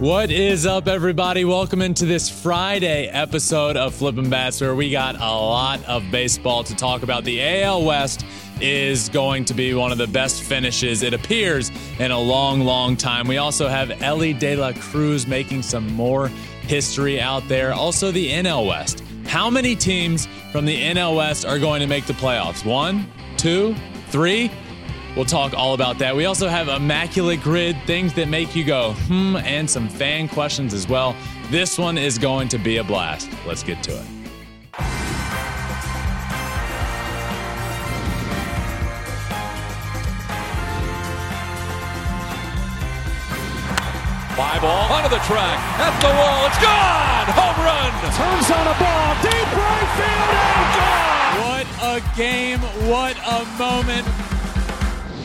What is up, everybody? Welcome into this Friday episode of Flippin' Bats, where we got a lot of baseball to talk about. The AL West is going to be one of the best finishes, it appears, in a long, long time. We also have Elly De La Cruz making some more history out there. Also, the NL West. How many teams from the NL West are going to make the playoffs? One, two, three? We'll talk all about that. We also have immaculate grid, things that make you go, hmm, and some fan questions as well. This one is going to be a blast. Let's get to it. Fly ball onto the track, at the wall, it's gone! Home run! Turns on a ball, deep right field, and gone! What a game, what a moment.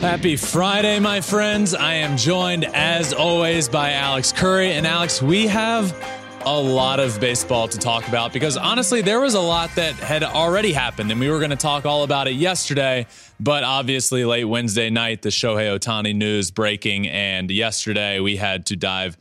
Happy Friday, my friends. I am joined, as always, by Alex Curry. And Alex, we have a lot of baseball to talk about because honestly, there was a lot that had already happened, and we were going to talk all about it yesterday. But obviously, late Wednesday night, the Shohei Ohtani news breaking, and yesterday we had to dive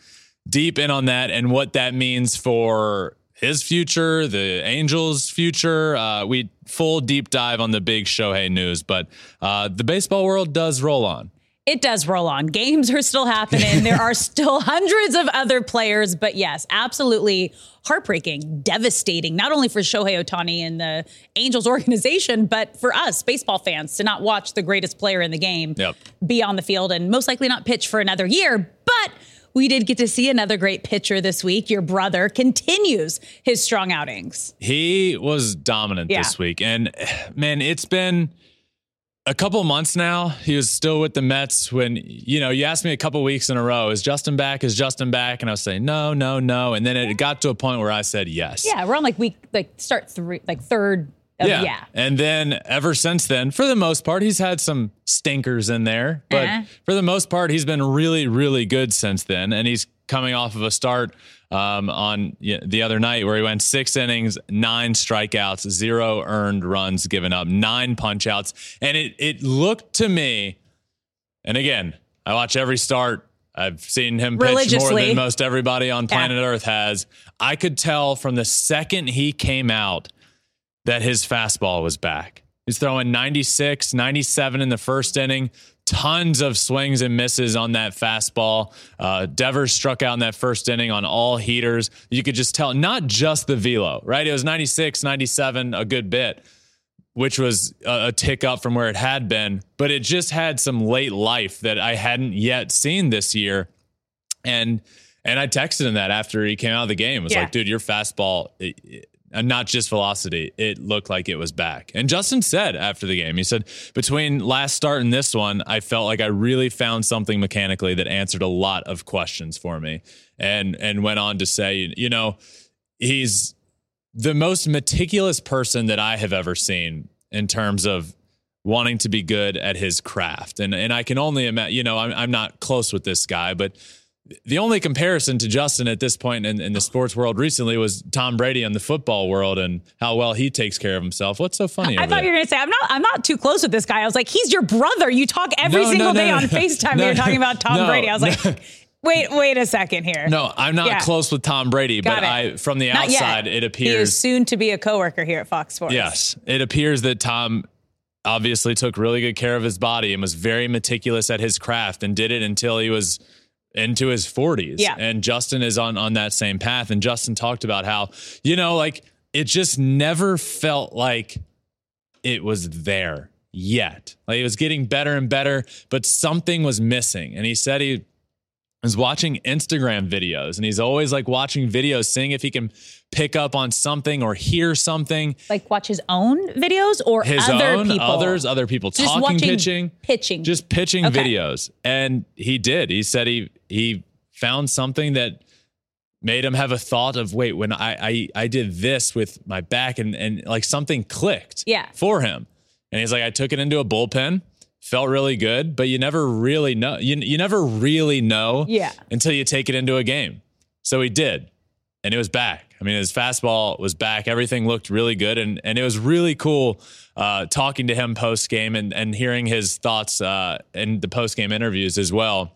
deep in on that and what that means for his future, the Angels' future. Uh, we full deep dive on the big Shohei news, but uh, the baseball world does roll on it does roll on. Games are still happening. there are still hundreds of other players, but yes, absolutely heartbreaking, devastating, not only for Shohei Ohtani and the Angels organization, but for us, baseball fans, to not watch the greatest player in the game yep. be on the field and most likely not pitch for another year. But we did get to see another great pitcher this week. Your brother continues his strong outings. He was dominant yeah. this week. And man, it's been a couple months now. He was still with the Mets when, you know, you asked me a couple weeks in a row, is Justin back? Is Justin back? And I was saying, no, no, no. And then it got to a point where I said yes. Yeah, we're on like week, like start three, like third. Of, yeah. yeah. And then ever since then, for the most part, he's had some stinkers in there. But uh-huh. for the most part, he's been really, really good since then. And he's coming off of a start um, on the other night where he went six innings, nine strikeouts, zero earned runs given up, nine punchouts, and it it looked to me, and again, I watch every start. I've seen him pitch more than most everybody on planet yeah. Earth has. I could tell from the second he came out that his fastball was back. He's throwing 96, 97 in the first inning, tons of swings and misses on that fastball. Uh, Devers struck out in that first inning on all heaters. You could just tell, not just the velo, right? It was 96, 97, a good bit, which was a, a tick up from where it had been, but it just had some late life that I hadn't yet seen this year. And and I texted him that after he came out of the game. It was yeah. like, dude, your fastball, it, and not just velocity. It looked like it was back. And Justin said after the game, he said, between last start and this one, I felt like I really found something mechanically that answered a lot of questions for me. And and went on to say, you know, he's the most meticulous person that I have ever seen in terms of wanting to be good at his craft. And and I can only imagine, you know, I'm, I'm not close with this guy, but the only comparison to Justin at this point in, in, the sports world recently was Tom Brady in the football world and how well he takes care of himself. What's so funny? I thought there? you were going to say I'm not. I'm not too close with this guy. I was like, he's your brother. You talk every no, single no, no, day on Facetime. you're talking about Tom Brady. I was like. Wait, wait a second here. No, I'm not yeah. close with Tom Brady, Got but it. I from the not outside yet. it appears he is soon to be a coworker here at Fox Sports. Yes, it appears that Tom obviously took really good care of his body and was very meticulous at his craft and did it until he was into his 40s. Yeah. And Justin is on on that same path and Justin talked about how, you know, like it just never felt like it was there yet. Like it was getting better and better, but something was missing. And he said he was watching Instagram videos and he's always like watching videos, seeing if he can pick up on something or hear something. Like watch his own videos or his other own, people? others, other people just talking, pitching, pitching, just pitching okay. videos. And he did. He said he he found something that made him have a thought of wait when I I, I did this with my back and and like something clicked yeah. for him. And he's like I took it into a bullpen felt really good, but you never really know. You, you never really know yeah. until you take it into a game. So he did, and it was back. I mean, his fastball was back. Everything looked really good, and and it was really cool uh, talking to him post game and and hearing his thoughts uh, in the post game interviews as well,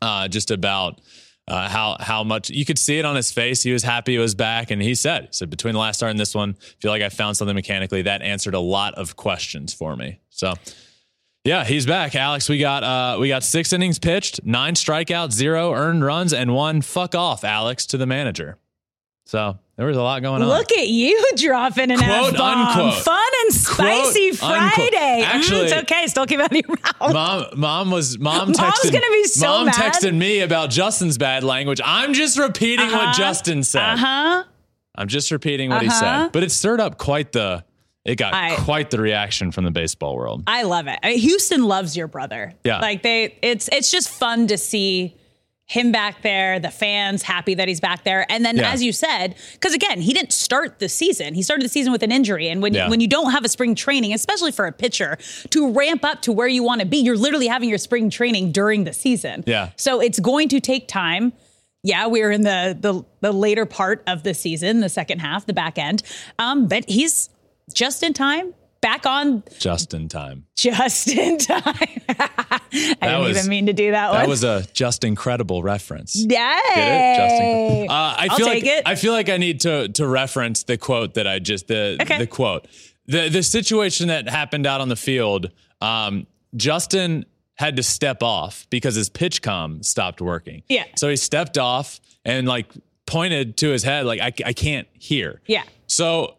uh, just about uh, how how much you could see it on his face. He was happy he was back, and he said, he said between the last start and this one, I feel like I found something mechanically that answered a lot of questions for me. So. Yeah, he's back, Alex. We got uh, we got six innings pitched, nine strikeouts, zero earned runs, and one fuck off, Alex, to the manager. So there was a lot going on. Look at you dropping an Quote, F-bomb. unquote. Fun and spicy Quote, unquote. Friday. Mm, Actually- it's okay. Still keep out of your mouth. Mom, mom was mom Mom's gonna be so mom mad. texted me about Justin's bad language. I'm just repeating what Justin said. Uh huh. I'm just repeating what he Uh-huh. said. But it stirred up quite the. It got I- quite the reaction from the baseball world. I love it. I mean, Houston loves your brother. Yeah. Like they it's it's just fun to see him back there, the fans happy that he's back there. And then Yeah. as you said, because again, he didn't start the season. He started the season with an injury. And when Yeah. when you don't have a spring training, especially for a pitcher, to ramp up to where you want to be, you're literally having your spring training during the season. Yeah. So it's going to take time. Yeah, we're in the the the later part of the season, the second half, the back end. Um, but he's just in time, back on Just in time. just in time. I didn't was- even mean to do that, That one. was a just incredible reference. Yay! It? Just. Uh, I I'll feel take like it. I feel like I need to to reference the quote that I just the Okay. the quote the the situation that happened out on the field. Um, Justin had to step off because his pitch com stopped working. Yeah. So he stepped off and like pointed to his head like I, I can't hear. Yeah. So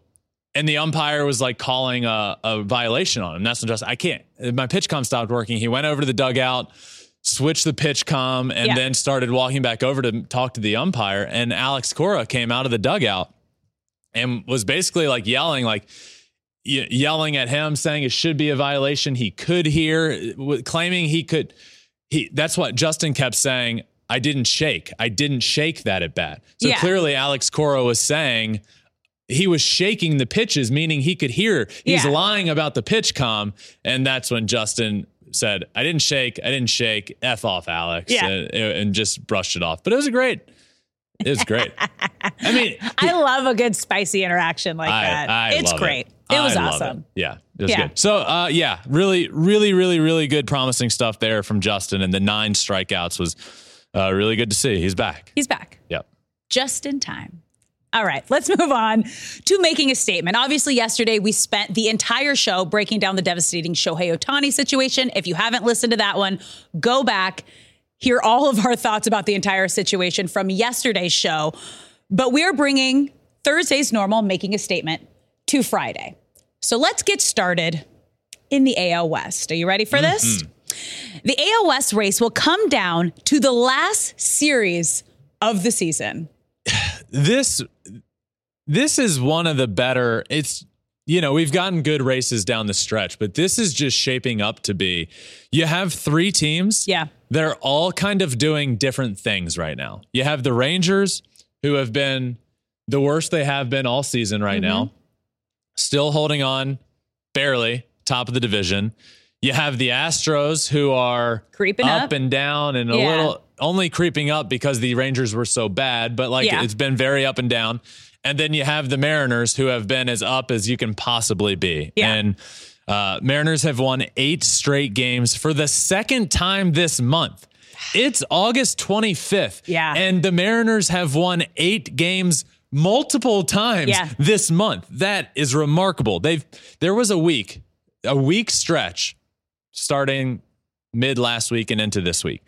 and the umpire was like calling a, a violation on him. That's Justin, I can't. My pitch com stopped working. He went over to the dugout, switched the pitch com, and Yeah. then started walking back over to talk to the umpire. And Alex Cora came out of the dugout and was basically like yelling, like ye- yelling at him, saying it should be a violation. He could hear, claiming he could. He that's what Justin kept saying. I didn't shake. I didn't shake that at bat. So Yeah. clearly, Alex Cora was saying he was shaking the pitches, meaning he could hear. He's Yeah. lying about the pitch com, and that's when Justin said, "I didn't shake. I didn't shake. F off, Alex," Yeah. and, and just brushed it off. But it was a great. It was great. I mean, I love a good spicy interaction like I, that. I it's great. It, It, was I awesome. it. Yeah, it was Yeah. good. So, uh, yeah, really, really, really, really good, promising stuff there from Justin, and the nine strikeouts was uh, really good to see. He's back. He's back. Yep. just in time. All right, let's move on to making a statement. Obviously, yesterday we spent the entire show breaking down the devastating Shohei Ohtani situation. If you haven't listened to that one, go back, hear all of our thoughts about the entire situation from yesterday's show. But we're bringing Thursday's normal, making a statement, to Friday. So let's get started in the AL West. Are you ready for this? Mm-hmm. The AL West race will come down to the last series of the season. This this is one of the better it's you know we've gotten good races down the stretch but this is just shaping up to be you have three teams Yeah. they're all kind of doing different things right now you have the rangers who have been the worst they have been all season right mm-hmm. now still holding on barely top of the division you have the astros who are Creeping up, up. and down and a Yeah. little only creeping up because the Rangers were so bad, but like Yeah. it's been very up and down. And then you have the Mariners who have been as up as you can possibly be. Yeah. And uh, Mariners have won eight straight games for the second time this month. It's August 25th. Yeah. And the Mariners have won eight games multiple times Yeah. this month. That is remarkable. They've there was a week, a week stretch starting mid last week and into this week.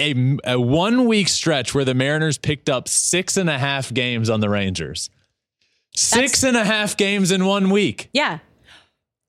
A, a one week stretch where the Mariners picked up six and a half games on the Rangers. Six and a half games in one week. Yeah.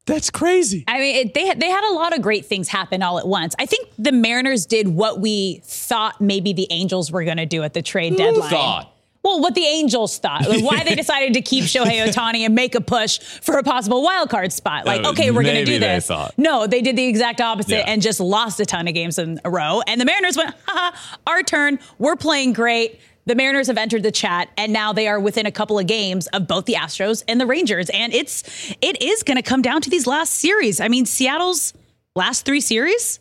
That's crazy. I mean, it, they they had a lot of great things happen all at once. I think the Mariners did what we thought maybe the Angels were going to do at the trade deadline. thought? Well, what the Angels thought, like why they decided to keep Shohei Ohtani and make a push for a possible wild card spot. Like, Uh, okay, we're going to do this. thought. No, they did the exact opposite Yeah. and just lost a ton of games in a row. And the Mariners went, haha, our turn. We're playing great. The Mariners have entered the chat, and now they are within a couple of games of both the Astros and the Rangers. And it's it is going to come down to these last series. I mean, Seattle's last three series: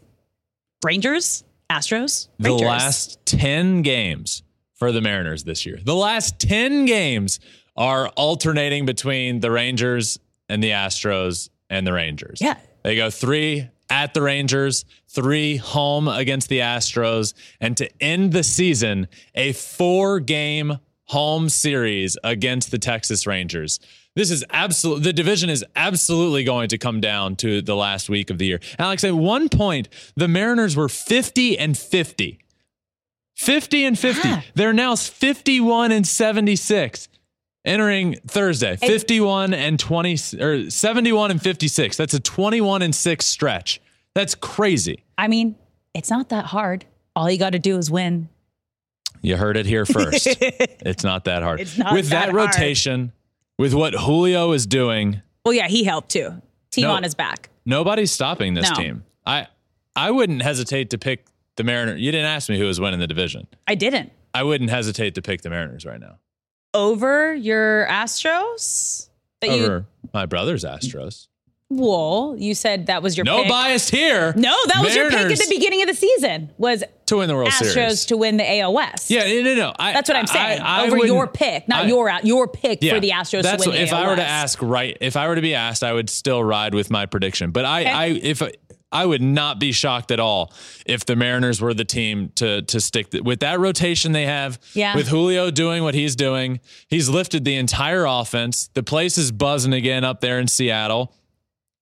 Rangers, Astros, The last 10 games for the Mariners this year. The last 10 games are alternating between the Rangers and the Astros and the Rangers. Yeah. They go three, at the Rangers, three home against the Astros, and to end the season, a four game home series against the Texas Rangers. This is absolute. The division is absolutely going to come down to the last week of the year. Alex, at one point, the Mariners were 50 and 50. 50 and 50. Yeah. They're now 51 and 76 entering Thursday. 51 and 20 or 71 and 56. That's a 21 and 6 stretch. That's crazy. I mean, it's not that hard. All you got to do is win. You heard it here first. it's not that hard. It's not With that, that rotation, with what Julio is doing. Well, yeah, he helped too. Team no, on his back. Nobody's stopping this no. team. I I wouldn't hesitate to pick the Mariners. You didn't ask me who was winning the division. I didn't. I wouldn't hesitate to pick the Mariners right now. Over your Astros? That Over you, my brother's Astros. Well, you said that was your no pick. bias here. No, that was your pick at the beginning of the season. Was to win the World Astros Series to win the AL West. Yeah, no, no, no. I, that's what I'm saying. I, I, Over your pick, not your your pick yeah, for the Astros to win what, the if I were to ask right, if I were to be asked, I would still ride with my prediction. But I, okay. I if I would not be shocked at all if the Mariners were the team to to stick th- with that rotation they have. Yeah. With Julio doing what he's doing, he's lifted the entire offense. The place is buzzing again up there in Seattle.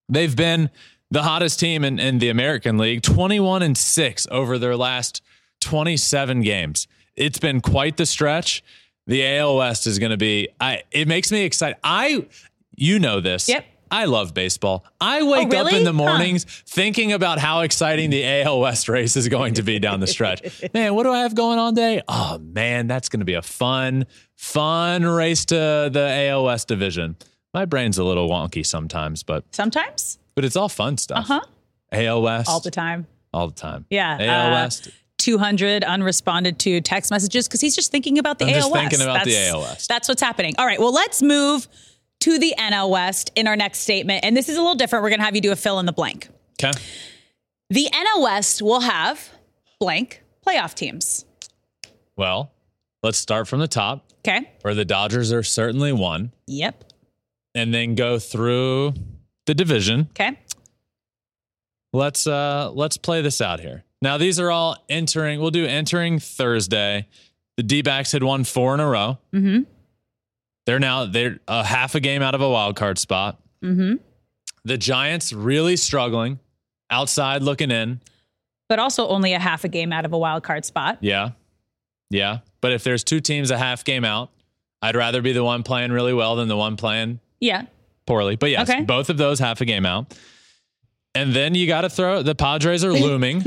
They've been the hottest team in, in the American League, 21 and 6 over their last 27 games. It's been quite the stretch. The AL West is going to be I it makes me excited. I you know this. Yep. I love baseball. I wake oh, really? up in the mornings huh. thinking about how exciting the AL West race is going to be down the stretch. man, what do I have going on today? Oh man, that's going to be a fun, fun race to the AL West division. My brain's a little wonky sometimes, but sometimes but it's all fun stuff. Uh huh. AL West. All the time. All the time. Yeah. AL uh, West. 200 unresponded to text messages because he's just thinking about the I'm AL just West. thinking about that's, the AL West. That's what's happening. All right. Well, let's move to the NL West in our next statement. And this is a little different. We're going to have you do a fill in the blank. Okay. The NL West will have blank playoff teams. Well, let's start from the top. Okay. Where the Dodgers are certainly one. Yep. And then go through the division. Okay. Let's uh let's play this out here. Now these are all entering. We'll do entering Thursday. The D backs had won four in a row. Mm-hmm. They're now they're a half a game out of a wild card spot. Mm-hmm. The Giants really struggling, outside looking in, but also only a half a game out of a wild card spot. Yeah, yeah. But if there's two teams a half game out, I'd rather be the one playing really well than the one playing yeah poorly. But yes, okay. both of those half a game out. And then you got to throw the Padres are looming.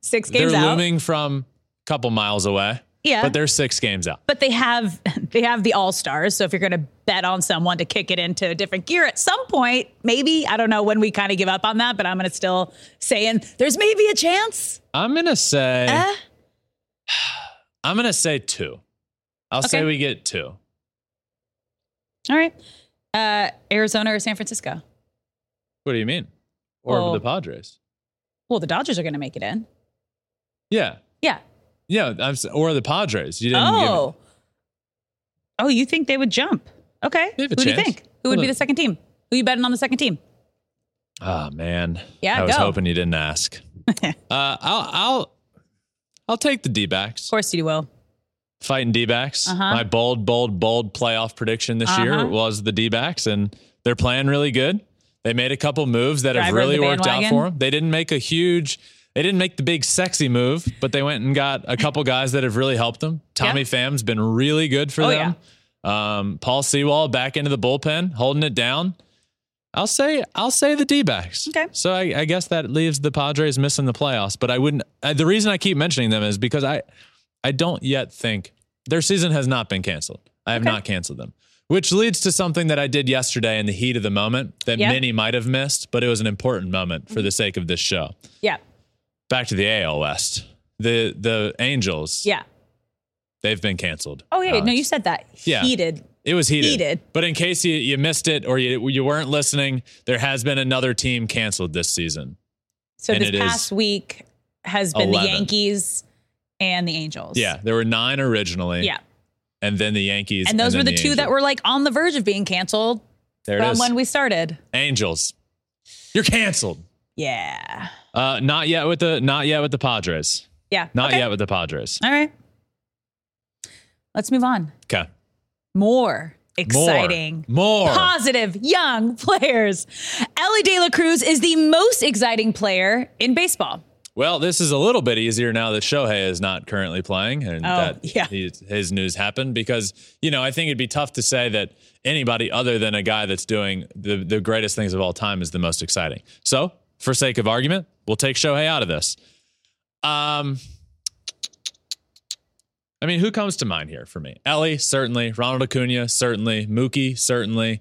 six games they're out. looming from a couple miles away. Yeah. But they're six games out. But they have they have the all stars. So if you're gonna bet on someone to kick it into a different gear at some point, maybe, I don't know when we kind of give up on that, but I'm gonna still saying there's maybe a chance. I'm gonna say uh? I'm gonna say two. I'll okay. say we get two. All right. Uh, Arizona or San Francisco? What do you mean? Or well, the Padres? Well, the Dodgers are going to make it in. Yeah. Yeah. Yeah. I'm, or the Padres. You didn't. Oh. Oh, you think they would jump? Okay. Who chance. do you think? Who would be the second team? Who you betting on the second team? Oh man. Yeah. I was go. hoping you didn't ask. uh, I'll I'll I'll take the D backs. Of course you will. Fighting D backs. Uh-huh. My bold, bold, bold playoff prediction this Uh-huh. year was the D backs, and they're playing really good. They made a couple moves that have Driver of really worked out for them. They didn't make a huge, they didn't make the big sexy move, but they went and got a couple guys that have really helped them. Tommy Yeah. Pham's been really good for Oh, them. Um, Paul Sewald back into the bullpen, holding it down. I'll say I'll say the D-backs. Okay. So I, I guess that leaves the Padres missing the playoffs. But I wouldn't. Uh, the reason I keep mentioning them is because I I don't yet think their season has not been canceled. I have Okay. not canceled them. Which leads to something that I did yesterday in the heat of the moment that Yeah. many might have missed, but it was an important moment for the sake of this show. Yeah. Back to the AL West. The the Angels, Yeah. they've been canceled. Oh, yeah. No, you said that. Yeah. Heated. It was heated. Heated. But in case you, you missed it or you, you weren't listening, there has been another team canceled this season. So And this past week has been 11. the Yankees and the Angels. Yeah, there were nine originally. Yeah. And then the Yankees. And those were then the, two that were like on the verge of being canceled there from is. when we started. Angels. You're canceled. Yeah. Uh, not yet with the not yet with the Padres. Yeah. Not okay. yet with the Padres. All right. Let's move on. Okay. More exciting, More. positive young players. Elly De La Cruz is the most exciting player in baseball. Well, this is a little bit easier now that Shohei is not currently playing, and Oh, that yeah. he, his news happened because you know I think it'd be tough to say that anybody other than a guy that's doing the the greatest things of all time is the most exciting. So, for sake of argument, we'll take Shohei out of this. Um, I mean, who comes to mind here for me? Elly, certainly. Ronald Acuna, certainly. Mookie, certainly.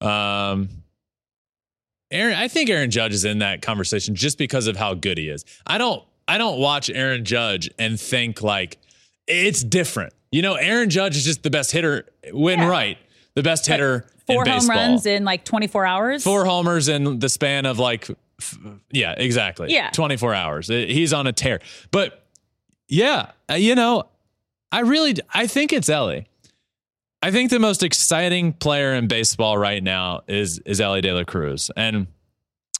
Um, Aaron, I think Aaron Judge is in that conversation just because of how good he is. I don't, I don't watch Aaron Judge and think like it's different. You know, Aaron Judge is just the best hitter when Yeah. right, the best hitter. Four in home baseball. runs in like 24 hours. four homers in the span of like, yeah, exactly. Yeah. 24 hours. Uh, He's on a tear. But yeah, uh, you know, I really, I think it's Elly. I think the most exciting player in baseball right now is is Elly De La Cruz, and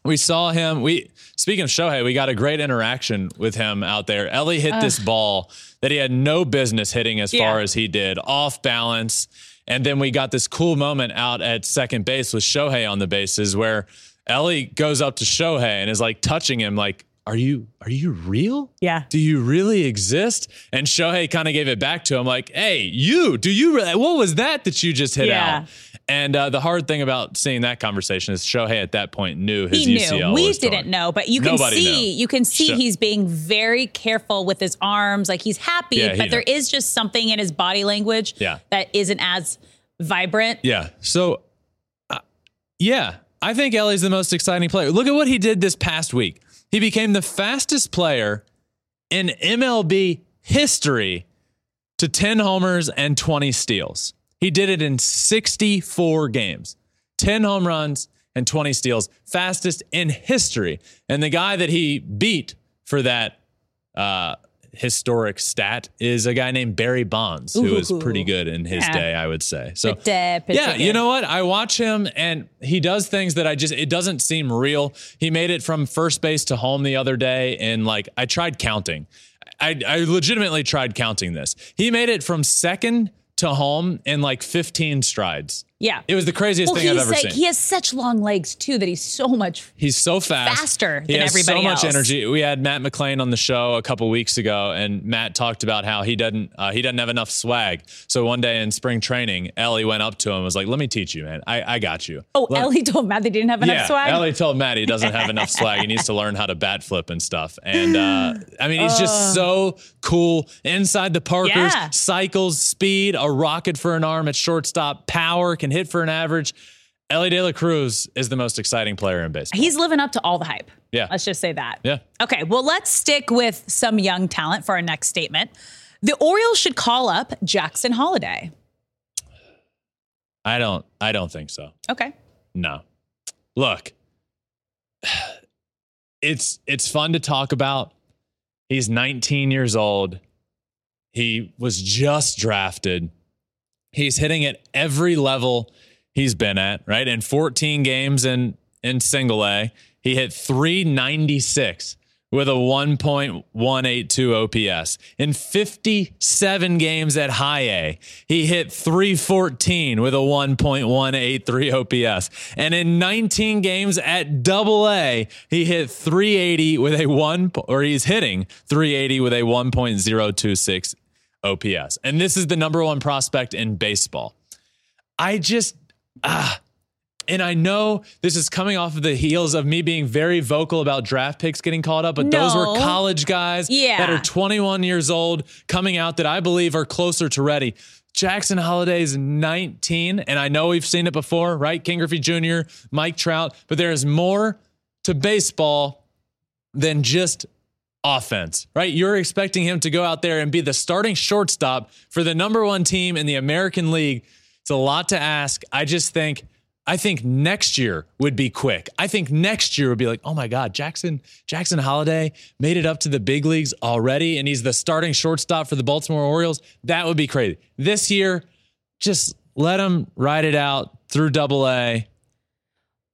we saw him. We speaking of Shohei, we got a great interaction with him out there. Elly hit this ball that he had no business hitting as Yeah. far as he did, off balance, and then we got this cool moment out at second base with Shohei on the bases where Elly goes up to Shohei and is like touching him, like, "Are you are you real? Yeah. do you really exist?" And Shohei kind of gave it back to him, like, "Hey, you, do you? Re- what was that that you just hit Yeah. out?" And uh, the hard thing about seeing that conversation is Shohei at that point knew his he UCL. knew. We didn't torn. know, but you can Nobody see knew. you can see he's being very careful with his arms. Like he's happy, Yeah, he but there knows. is just something in his body language Yeah. that isn't as vibrant. Yeah. So, uh, yeah, I think Elly's the most exciting player. Look at what he did this past week. He became the fastest player in MLB history to 10 homers and 20 steals. He did it in 64 games, 10 home runs and 20 steals, fastest in history. And the guy that he beat for that uh, historic stat is a guy named Barry Bonds, who was pretty good in his Yeah. day, I would say. So, yeah, you know what? I watch him and he does things that I just, it doesn't seem real. He made it from first base to home the other day. And like, I tried counting. I, I legitimately tried counting this. He made it from second to home in like 15 strides. Yeah. It was the craziest well, thing I've ever like, seen. he has such long legs too that he's so much He's so fast, Faster He than has everybody so much energy. We had Matt McLain on the show a couple weeks ago, and Matt talked about how he doesn't uh, he doesn't have enough swag. So one day in spring training, Elly went up to him and was like, "Let me teach you, man. I, I got you." Oh, Let- Elly told Matt they didn't have enough yeah, swag. Elly told Matt he doesn't have enough swag. He needs to learn how to bat flip and stuff. And uh, I mean, he's just so cool inside the Parkers. Yeah. Cycles, speed, a rocket for an arm at shortstop, power, can hit for an average. Elly De La Cruz is the most exciting player in baseball. He's living up to all the hype. Yeah. Let's just say that. Yeah. Okay, well, let's stick with some young talent for our next statement. The Orioles should call up Jackson Holliday. I don't. I don't think so. Okay. No. Look, it's it's fun to talk about. He's 19 years old. He was just drafted. He's hitting at every level he's been at, right? In 14 games in in single A, he hit 396 with a 1.182 OPS. In 57 games at high A, he hit 314 with a 1.183 OPS. And in 19 games at double A, he hit 380 with a 1 or he's hitting 380 with a 1.026 OPS. And this is the number one prospect in baseball. I just ah and I know this is coming off of the heels of me being very vocal about draft picks getting called up, but those were college guys Yeah. that are 21 years old coming out that I believe are closer to ready. Jackson Holliday is 19, and I know we've seen it before, right? Ken Griffey Jr., Mike Trout, but there is more to baseball than just offense, right? You're expecting him to go out there and be the starting shortstop for the number one team in the American League. It's a lot to ask. I just think, I think next year would be quick. I think next year would be like, oh my God, Jackson, Jackson Holliday made it up to the big leagues already, and he's the starting shortstop for the Baltimore Orioles. That would be crazy. This year, just let him ride it out through double A.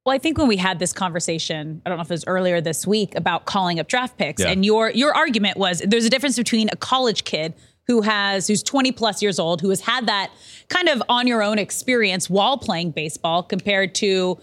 Well, I think when we had this conversation, I don't know if it was earlier this week about calling up draft picks, yeah. and your your argument was there's a difference between a college kid who has who's 20 plus years old who has had that kind of on your own experience while playing baseball compared to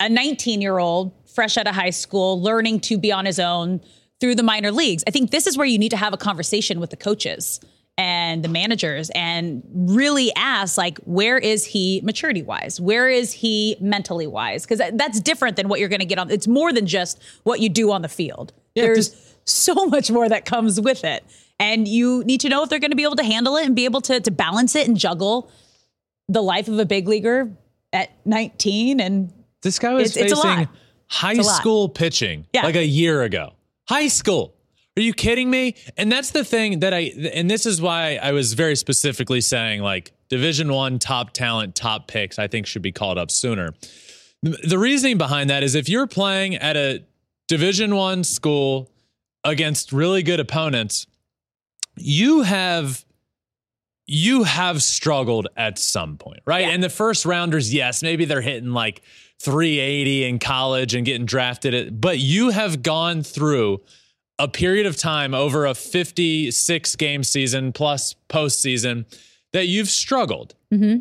a 19 year old fresh out of high school learning to be on his own through the minor leagues. I think this is where you need to have a conversation with the coaches and the managers and really ask like where is he maturity wise where is he mentally wise because that's different than what you're going to get on it's more than just what you do on the field. Yeah, there's just, so much more that comes with it. And you need to know if they're going to be able to handle it and be able to, to balance it and juggle the life of a big leaguer at 19 and this guy was it's, facing it's high school pitching yeah. like a year ago. High school are you kidding me? And that's the thing that I and this is why I was very specifically saying like Division 1 top talent, top picks I think should be called up sooner. The reasoning behind that is if you're playing at a Division 1 school against really good opponents, you have you have struggled at some point, right? Yeah. And the first rounders, yes, maybe they're hitting like 380 in college and getting drafted, but you have gone through a period of time over a 56 game season plus postseason that you've struggled. Mm-hmm.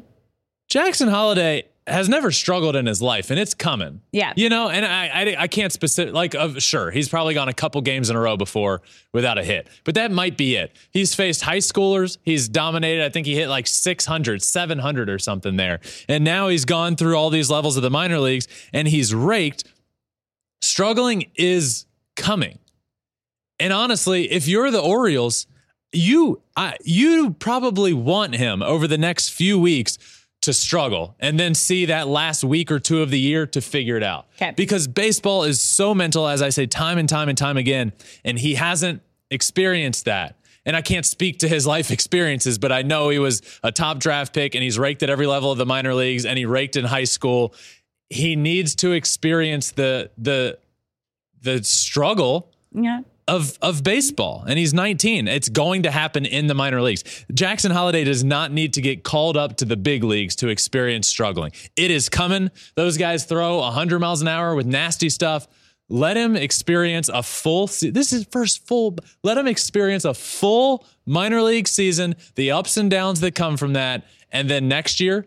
Jackson Holliday has never struggled in his life, and it's coming. Yeah, you know, and I I, I can't specific like uh, sure he's probably gone a couple games in a row before without a hit, but that might be it. He's faced high schoolers. He's dominated. I think he hit like 600, 700 or something there, and now he's gone through all these levels of the minor leagues, and he's raked. Struggling is coming. And honestly, if you're the Orioles, you I, you probably want him over the next few weeks to struggle and then see that last week or two of the year to figure it out. Okay. Because baseball is so mental, as I say time and time and time again, and he hasn't experienced that. And I can't speak to his life experiences, but I know he was a top draft pick and he's raked at every level of the minor leagues and he raked in high school. He needs to experience the the the struggle yeah of of baseball and he's 19 it's going to happen in the minor leagues. Jackson holliday does not need to get called up to the big leagues to experience struggling. It is coming. Those guys throw 100 miles an hour with nasty stuff. Let him experience a full se- this is first full let him experience a full minor league season the ups and downs that come from that and then next year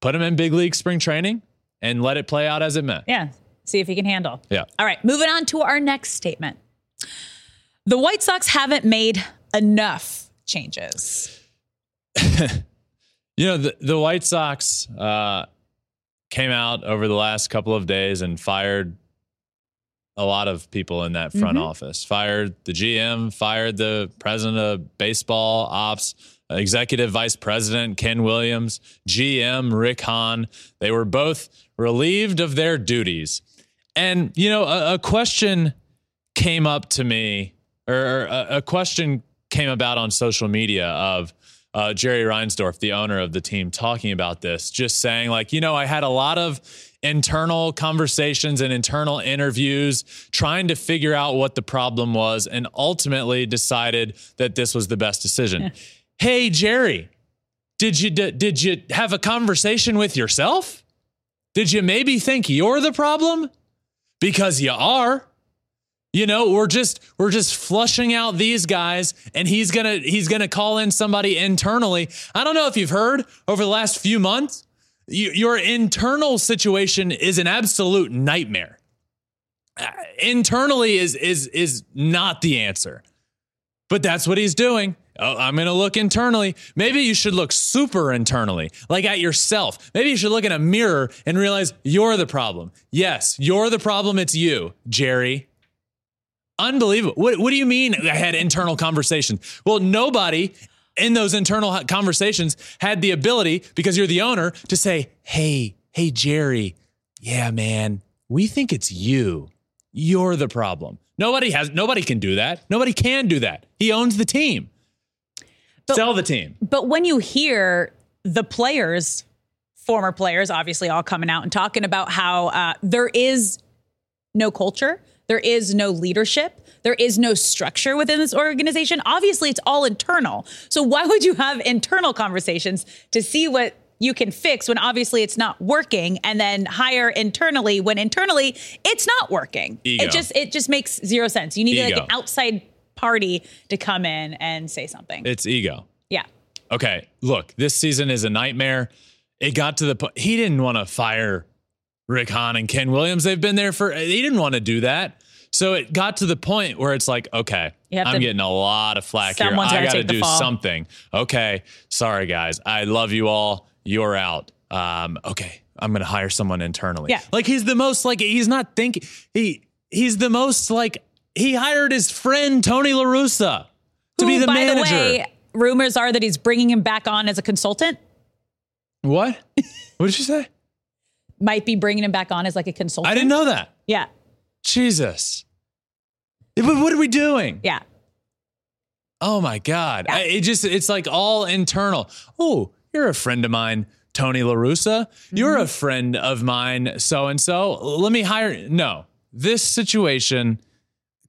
put him in big league spring training and let it play out as it may. yeah see if he can handle. Yeah. All right moving on to our next statement the White Sox haven't made enough changes. you know, the, the White Sox uh, came out over the last couple of days and fired a lot of people in that front mm-hmm. office. Fired the GM, fired the president of baseball ops, executive vice president Ken Williams, GM Rick Hahn. They were both relieved of their duties. And, you know, a, a question came up to me or a, a question came about on social media of uh, Jerry Reinsdorf, the owner of the team, talking about this, just saying, like, you know, I had a lot of internal conversations and internal interviews trying to figure out what the problem was and ultimately decided that this was the best decision. hey, Jerry, did you did you have a conversation with yourself? Did you maybe think you're the problem? Because you are. You know, we're just we're just flushing out these guys and he's going to he's going to call in somebody internally. I don't know if you've heard over the last few months, you, your internal situation is an absolute nightmare. Uh, internally is is is not the answer. But that's what he's doing. Oh, I'm going to look internally. Maybe you should look super internally, like at yourself. Maybe you should look in a mirror and realize you're the problem. Yes, you're the problem. It's you, Jerry. Unbelievable. What, what do you mean I had internal conversations? Well, nobody in those internal conversations had the ability, because you're the owner, to say, hey, hey, Jerry, yeah, man, we think it's you. You're the problem. Nobody has, nobody can do that. Nobody can do that. He owns the team. But, Sell the team. But when you hear the players, former players, obviously all coming out and talking about how uh, there is no culture, there is no leadership. There is no structure within this organization. Obviously, it's all internal. So why would you have internal conversations to see what you can fix when obviously it's not working and then hire internally when internally it's not working. Ego. It just it just makes zero sense. You need like an outside party to come in and say something. It's ego. yeah. Okay, look, this season is a nightmare. It got to the point he didn't want to fire Rick Hahn and Ken Williams. They've been there for he didn't want to do that. So it got to the point where it's like, okay, I'm getting a lot of flack here. I gotta got to do something. Okay, sorry guys. I love you all. You're out. Um, okay, I'm gonna hire someone internally. Yeah. like he's the most like he's not thinking he he's the most like he hired his friend Tony La Russa to be the by manager. the way, rumors are that he's bringing him back on as a consultant. what? what did you say? Might be bringing him back on as like a consultant. I didn't know that. Yeah. Jesus. What are we doing? Yeah. Oh my God. Yeah. I- It just, it's like all internal. Oh, you're a friend of mine, Tony LaRussa. You're Mm-hmm. a friend of mine, so and so. Let me hire. No, this situation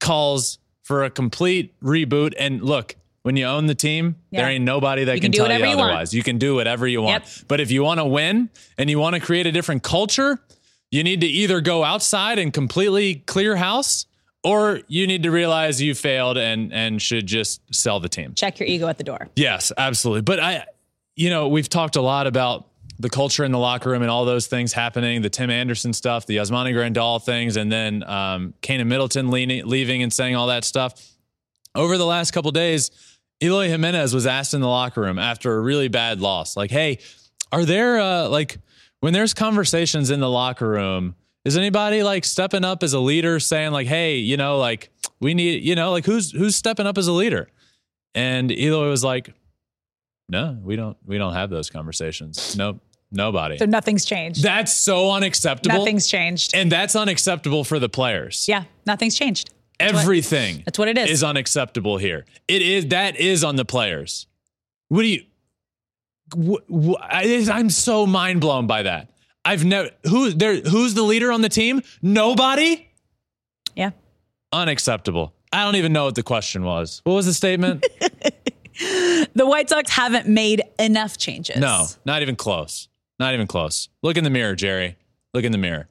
calls for a complete reboot. And look, when you own the team, there ain't nobody that You can, can tell you whatever you otherwise. You can do whatever you want. Yep. But if you want to win and you want to create a different culture, you need to either go outside and completely clear house or you need to realize you failed and and should just sell the team. Check your ego at the door. Yes, absolutely. But I you know, we've talked a lot about the culture in the locker room and all those things happening, the Tim Anderson stuff, the Yasmani Grandal things, and then um, Keynan Middleton leaning, leaving and saying all that stuff. Over the last couple days, Eloy Jimenez was asked in the locker room after a really bad loss, like, "Hey, are there uh, like when there's conversations in the locker room, is anybody like stepping up as a leader, saying like, hey, you know, like we need, you know, like who's who's stepping up as a leader?" And Eloy was like, "No, we don't. We don't have those conversations. Nope, nobody." So nothing's changed. That's so unacceptable. Nothing's changed. and that's unacceptable for the players. yeah, nothing's changed. what- Everything That's what it is. is unacceptable here. It is that is on the players. What do you? Wh- wh- I, I'm so mind blown by that. I've never who there. Who's the leader on the team? Nobody. Yeah. Unacceptable. I don't even know what the question was. What was the statement? The White Sox haven't made enough changes. no, not even close. Not even close. Look in the mirror, Jerry. Look in the mirror.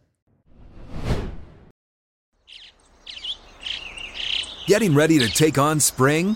Getting ready to take on spring?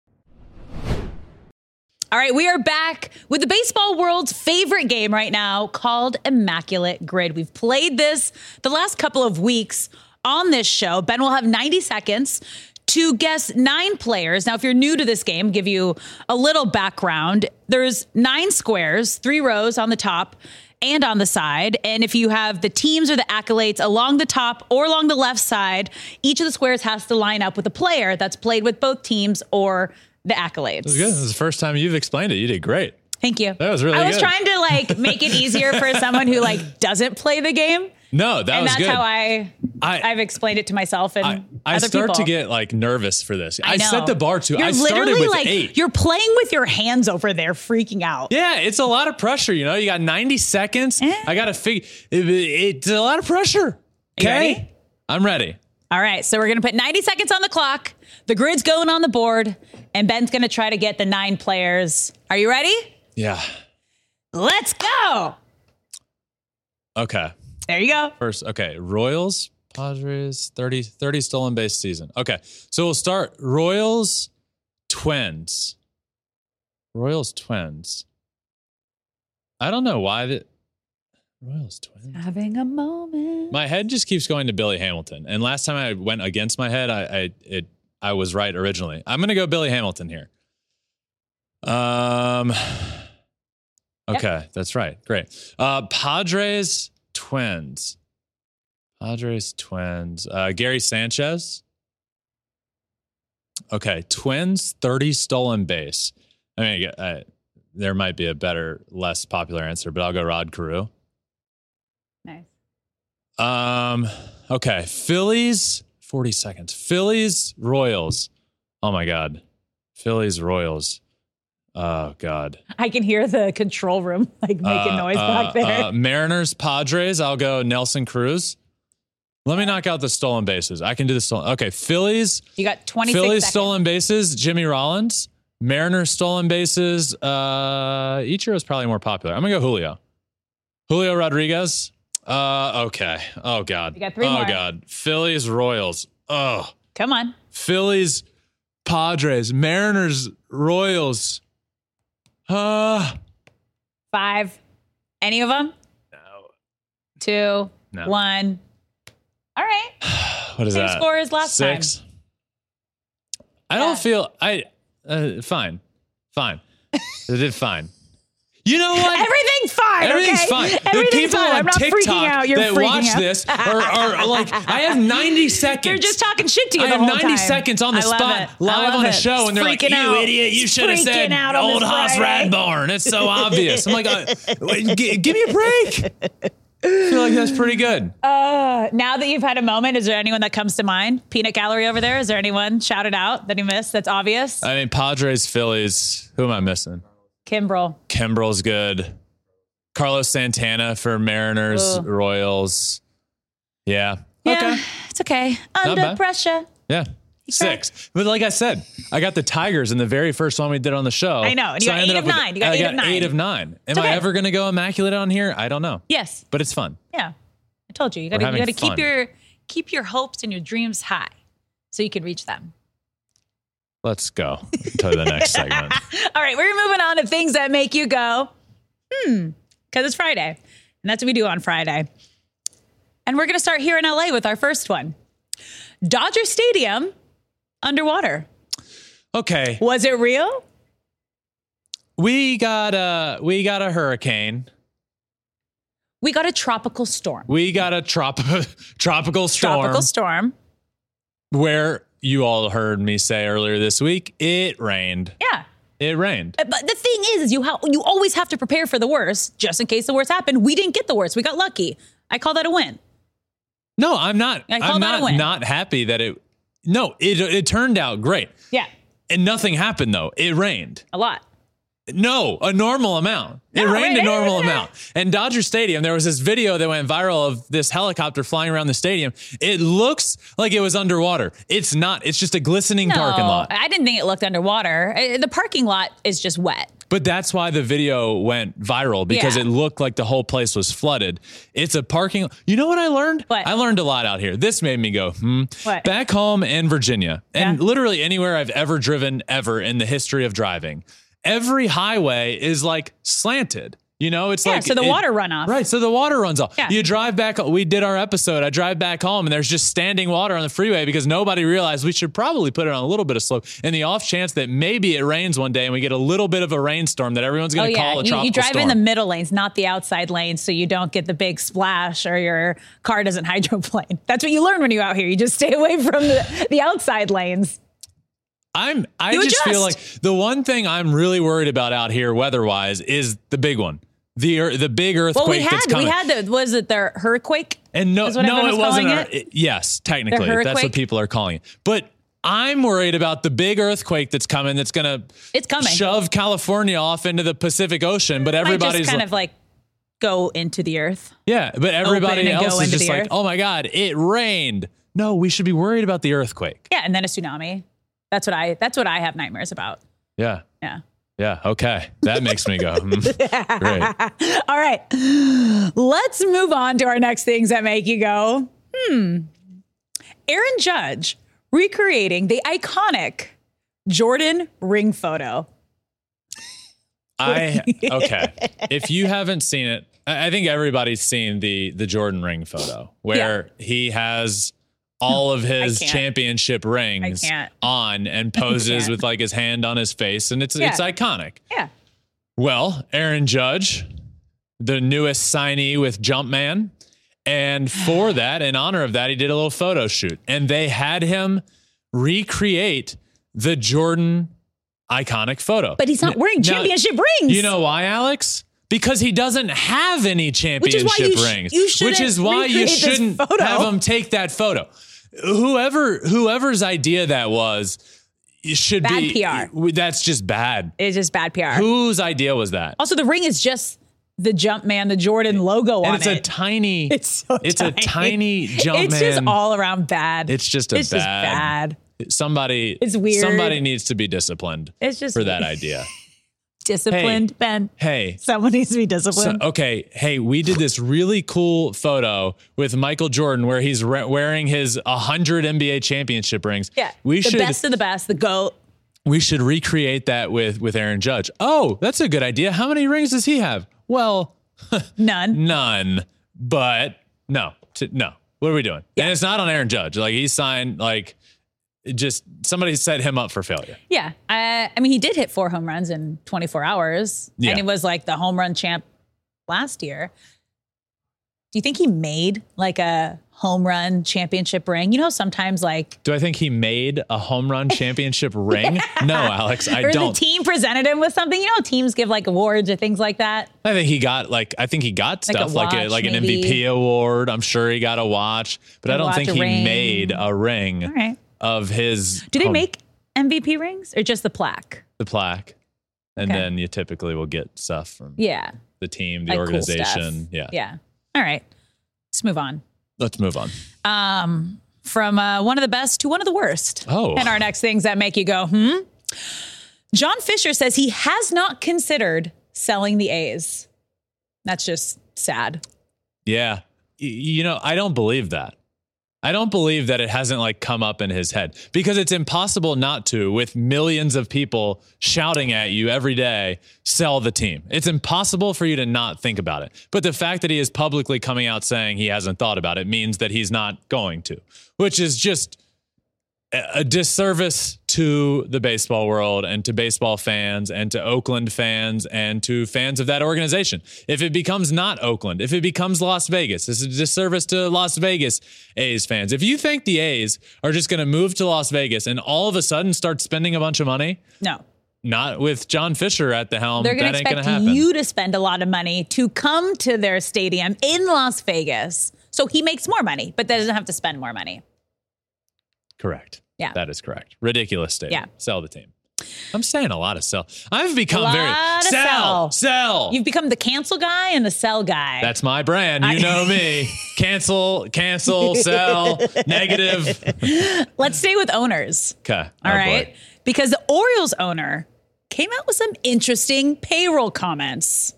All right, we are back with the baseball world's favorite game right now called Immaculate Grid. We've played this the last couple of weeks on this show. Ben will have 90 seconds to guess nine players. Now, if you're new to this game, give you a little background. There's nine squares, three rows on the top and on the side. And if you have the teams or the accolades along the top or along the left side, each of the squares has to line up with a player that's played with both teams or the accolades. It was good. This is the first time you've explained it. You did great. Thank you. That was really I was good. trying to like make it easier for someone who like doesn't play the game. No, that and was that's good. how I, I- I have explained it to myself and I, I other start people. to get like nervous for this. I, know. set the bar too. You're I started literally with like eight. you're playing with your hands over there, freaking out. yeah, it's a lot of pressure. You know, you got 90 seconds. Eh. I got to figure. It, it's a lot of pressure. Okay, ready? I'm ready. All right, so we're gonna put 90 seconds on the clock. The grid's going on the board, and Ben's gonna try to get the nine players. Are you ready? Yeah. Let's go. Okay. There you go. First, okay. Royals, Padres, 30, 30 stolen base season. Okay. So we'll start Royals, Twins. Royals, Twins. I don't know why that. Royals, Twins. Having a moment. My head just keeps going to Billy Hamilton. And last time I went against my head, I I it I was right originally. I'm gonna go Billy Hamilton here. Um Okay, that's right. Great. Uh Padres Twins. Padres Twins. Uh Gary Sanchez. Okay, Twins 30 stolen base. I mean, I, there might be a better, less popular answer, but I'll go Rod Carew. Nice. Um. Okay. Phillies. Forty seconds. Phillies. Royals. Oh my God. Phillies. Royals. Oh God. I can hear the control room like making noise back there. Uh, Mariners. Padres. I'll go Nelson Cruz. Let me knock out the stolen bases. I can do the stolen. Okay. Phillies. you got 26 Phillies seconds. stolen bases. Jimmy Rollins. Mariners stolen bases. Uh, Ichiro is probably more popular. I'm gonna go Julio. Julio Rodriguez. Uh, okay. Oh God. You got three oh more. God. Phillies Royals. Oh. Come on. Phillies Padres. Mariners Royals. Uh, Five. Any of them? no. Two. No. One. All right. What is Same that? score as last time. Six. I Yeah. don't feel I. Uh, fine, fine. they did fine. You know what? Everything's fine. Everything's okay? fine. The people fine. on I'm not TikTok freaking out. You're that watch out. this are, are like, I have 90 seconds. They're just talking shit to you I have whole 90 time. seconds on the spot, it. Live on a it. show, and they're like, "You out. idiot! You should have said Old Friday." Radborn. It's so obvious." I'm like, uh, g- "Give me a break." I feel like that's pretty good. Uh, now that you've had a moment, is there anyone that comes to mind? Peanut gallery over there. Is there anyone shouted out that you missed? That's obvious. I mean, Padres, Phillies. Who am I missing? Kimbrel. Kimbrel's good. Carlos Santana for Mariners, Ugh. Royals. Yeah. Yeah, Okay. it's okay. Under bad. pressure. Yeah. Six. But like I said, I got the Tigers in the very first one we did on the show. I know, and you So got eight up of with- nine. You got I eight got of nine. eight of nine. Am okay. I ever going to go immaculate on here? I don't know. Yes. But it's fun. Yeah. I told you. You gotta you gotta keep your keep your hopes and your dreams high so you can reach them. Let's go to the next segment. All right, we're moving on to things that make you go, hmm, because it's Friday. And that's what we do on Friday. And we're gonna start here in LA with our first one. Dodger Stadium underwater. Okay. Was it real? We got a we got a hurricane. We got a tropical storm. We got a trop- tropical storm Tropical storm. where you all heard me say earlier this week, it rained. Yeah. It rained. Uh, but the thing is, is you ha- you always have to prepare for the worst, just in case the worst happened. We didn't get the worst. We got lucky. I call that a win. No, I'm not. I call I'm that a not not happy that it. No, it it turned out great, Yeah, and nothing happened though. It rained. a lot. No, a normal amount. It rained right, a normal right, right. amount. And Dodger Stadium, there was this video that went viral of this helicopter flying around the stadium. It looks like it was underwater. It's not. It's just a glistening No, parking lot. I didn't think it looked underwater. Uh, The parking lot is just wet. But that's why the video went viral because Yeah. it looked like the whole place was flooded. It's a parking. You know what I learned? What? I learned a lot out here. This made me go, hmm. What? Back home in Virginia, and Yeah. literally anywhere I've ever driven ever in the history of driving, every highway is like slanted. You know, it's Yeah, like so the it- water runoff. Right, so the water runs off. Yeah. You drive back. We did our episode. I drive back home, and there's just standing water on the freeway because nobody realized we should probably put it on a little bit of slope. In the off chance that maybe it rains one day and we get a little bit of a rainstorm that everyone's Oh going to yeah, call a you, tropical you drive storm. in the middle lanes, not the outside lanes, so you don't get the big splash or your car doesn't hydroplane. That's what you learn when you're out here. You just stay away from the, the outside lanes. I'm. I You just feel like the one thing I'm really worried about out here, weather-wise, is the big one, the the big earthquake Well, we that's had we had the was it the earthquake? and no, no, it was wasn't. a- it? yes, technically, that's what people are calling it. But I'm worried about the big earthquake that's coming. That's going to It's coming. shove California off into the Pacific Ocean. But everybody's just kind like, of like go into the earth. yeah, but everybody else is just like, earth. oh my god, it rained. No, we should be worried about the earthquake. Yeah, and then a tsunami. That's what I that's what I have nightmares about. Yeah. Yeah. Yeah. Okay. That makes me go. Great. All right. Let's move on to our next things that make you go, hmm. Aaron Judge recreating the iconic Jordan ring photo. I okay. If you haven't seen it, I I think everybody's seen the the Jordan ring photo where he has all of his championship rings on and poses with like his hand on his face, and it's Yeah. it's iconic. Yeah. Well, Aaron Judge, the newest signee with Jumpman. And for that, in honor of that, he did a little photo shoot. And they had him recreate the Jordan iconic photo. But he's not wearing Now- championship rings. You know why, Alex? because he doesn't have any championship rings. Which is why you sh- you which is why you shouldn't have him take that photo. Whoever whoever's idea that was should Bad be PR. That's just bad. It's just bad PR. Whose idea was that? Also, the ring is just the Jumpman, the Jordan logo and on it's a tiny. it's so it's tiny. a tiny jump It's man. just all around bad. It's just a it's just bad- bad. Somebody. It's weird. Somebody needs to be disciplined. It's just for that idea. disciplined, Ben. Hey, Someone needs to be So, disciplined. okay, hey, we did this really cool photo with Michael Jordan where he's re- wearing his 100 NBA championship rings. yeah, we the should best of the best, the goat. we should recreate that with with Aaron Judge. Oh, that's a good idea. How many rings does he have? Well, None. none. But no, t- no. What are we doing? And it's not on Aaron Judge. Like he signed like it just somebody set him up for failure. Yeah, I, I mean, he did hit four home runs in 24 hours, Yeah. and he was like the home run champ last year. Do you think he made like a home run championship ring? You know, sometimes like Do I think he made a home run championship ring? No, Alex, I or don't. the team presented him with something. You know, teams give like awards or things like that. I think he got like I think he got Like a stuff like a, watch, like an. MVP award. I'm sure he got a watch, but A I don't watch, think he ring. made a ring All right. Of his. Do they make MVP rings or just the plaque? the plaque? And Okay. then you typically will get stuff from Yeah, the team, the like cool organization. yeah. yeah. All right, let's move on. Let's move on. Um, from uh, one of the best to one of the worst. Oh. And our next things that make you go, hmm? John Fisher says he has not considered selling the A's. That's just sad. Yeah. You know, I don't believe that. I don't believe that it hasn't like come up in his head because it's impossible not to with millions of people shouting at you every day, sell the team. It's impossible for you to not think about it. But the fact that he is publicly coming out saying he hasn't thought about it means that he's not going to, which is just a disservice to the baseball world and to baseball fans and to Oakland fans and to fans of that organization. If it becomes not Oakland, if it becomes Las Vegas, this is a disservice to Las Vegas A's fans. If you think the A's are just going to move to Las Vegas and all of a sudden start spending a bunch of money, No. not with John Fisher at the helm, They're going that to ain't going to expect happen. you to spend a lot of money to come to their stadium in Las Vegas. So he makes more money, but doesn't have to spend more money. correct. Yeah. That is correct. Ridiculous statement. Yeah. Sell the team. I'm saying a lot of sell. I've become very sell, sell. sell. You've become the cancel guy and the sell guy. That's my brand. You know me. Cancel, cancel, sell, negative. Let's stay with owners. Okay. All right, Because the Orioles owner came out with some interesting payroll comments.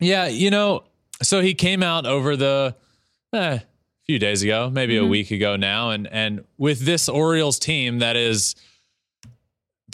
Yeah, you know, so he came out over the eh, few days ago, maybe Mm-hmm. a week ago now, and and with this Orioles team that is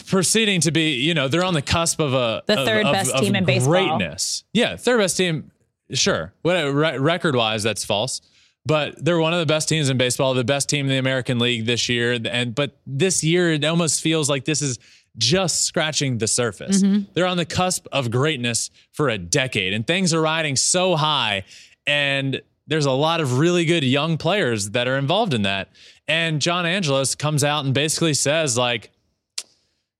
proceeding to be, you know, they're on the cusp of a The of- third of- best of team in baseball. Greatness. Yeah, third best team. Sure. What re- record wise, that's false. But they're one of the best teams in baseball, the best team in the American League this year. And but this year, it almost feels like this is just scratching the surface. Mm-hmm. They're on the cusp of greatness for a decade, and things are riding so high. And there's a lot of really good young players that are involved in that. And John Angelos comes out and basically says, like,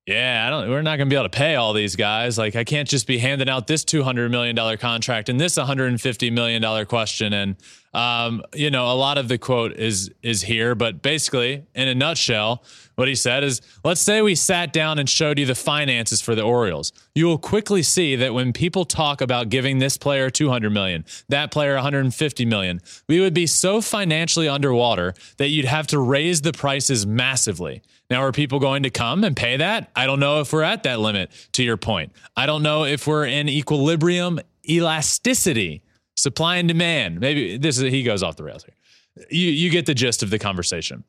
yeah, I don't. We're not going to be able to pay all these guys. Like, I can't just be handing out this two hundred million dollar contract and this one hundred and fifty million dollar question. And um, you know, a lot of the quote is is here, but basically, in a nutshell, what he said is, let's say we sat down and showed you the finances for the Orioles. You will quickly see that when people talk about giving this player 200 million, that player 150 million, we would be so financially underwater that you'd have to raise the prices massively. Now, are people going to come and pay that? I don't know if we're at that limit, to your point. I don't know if we're in equilibrium elasticity, supply and demand. Maybe this is, he goes off the rails here. You, you get the gist of the conversation.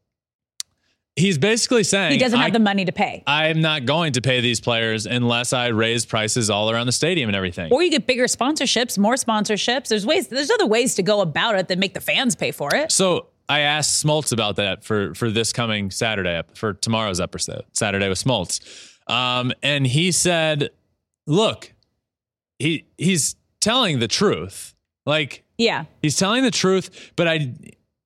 He's basically saying He doesn't have the money to pay. I'm not going to pay these players unless I raise prices all around the stadium and everything. Or you get bigger sponsorships, more sponsorships. There's ways. There's other ways to go about it that make the fans pay for it. So I asked Smoltz about that for for this coming Saturday, for tomorrow's episode, Saturday with Smoltz, um, and he said, "Look, he he's telling the truth. Like Yeah. he's telling the truth, but I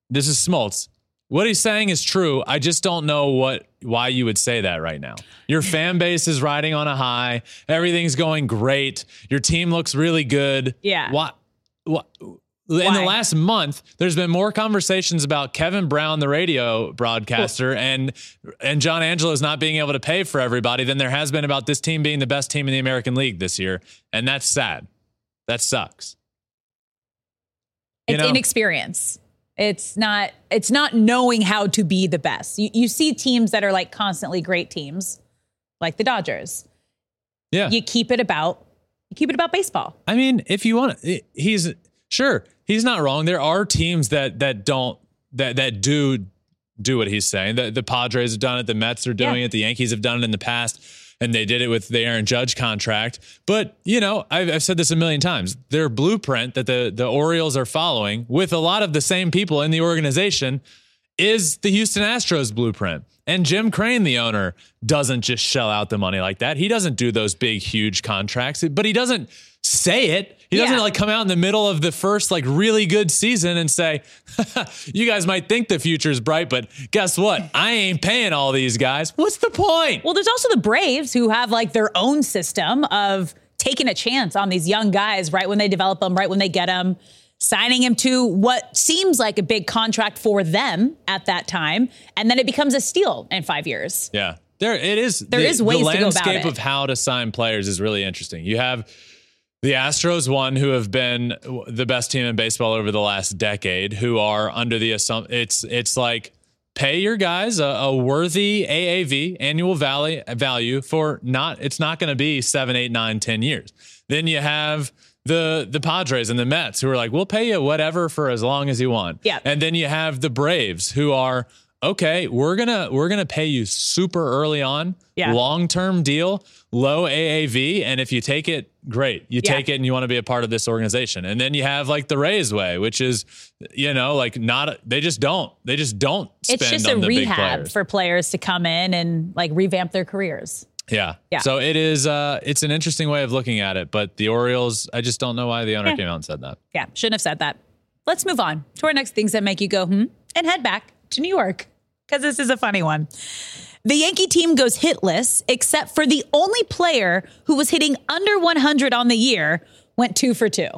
this is Smoltz. what he's saying is true. I just don't know what why you would say that right now. Your fan base is riding on a high. Everything's going great. Your team looks really good. Yeah. What? What? In Why? the last month, there's been more conversations about Kevin Brown, the radio broadcaster, and and John Angelos not being able to pay for everybody than there has been about this team being the best team in the American League this year, and that's sad. That sucks. You It's know? inexperience. It's not. It's not knowing how to be the best. You, you see teams that are like constantly great teams, like the Dodgers. Yeah. You keep it about. You keep it about baseball. I mean, if you want to, he's sure he's not wrong. There are teams that that don't that that do do what he's saying. The the Padres have done it. The Mets are doing Yeah. it. The Yankees have done it in the past, and they did it with the Aaron Judge contract. But you know, I've, I've said this a million times. Their blueprint that the the Orioles are following with a lot of the same people in the organization is the Houston Astros blueprint. And Jim Crane, the owner, doesn't just shell out the money like that. He doesn't do those big, huge contracts, but he doesn't say it. He doesn't like come out in the middle of the first like really good season and say, "You guys might think the future's bright, but guess what? I ain't paying all these guys. What's the point?" Well, there's also the Braves who have like their own system of taking a chance on these young guys right when they develop them, right when they get them, signing him to what seems like a big contract for them at that time, and then it becomes a steal in five years. Yeah. There it is. There the, is ways the to go about landscape it. of how to sign players is really interesting. You have the Astros, one who have been the best team in baseball over the last decade, who are under the assumption it's it's like pay your guys a, a worthy AAV annual value value for not it's not going to be seven, eight, nine, ten years. Then you have the the Padres and the Mets who are like, we'll pay you whatever for as long as you want. Yeah. And then you have the Braves who are okay, we're gonna we're gonna pay you super early on, Yeah. long term deal, low AAV, and if you take it, great. You Yeah. take it and you want to be a part of this organization. And then you have like the Rays way, which is, you know, like not they just don't they just don't spend It's just a on the big rehab players. for players to come in and like revamp their careers. yeah. Yeah. So it is uh it's an interesting way of looking at it. But the Orioles, I just don't know why the owner Yeah. came out and said that. Yeah, shouldn't have said that. Let's move on to our next things that make you go, hmm, and head back to New York because this is a funny one. The Yankee team goes hitless, except for the only player who was hitting under 100 on the year went two for two.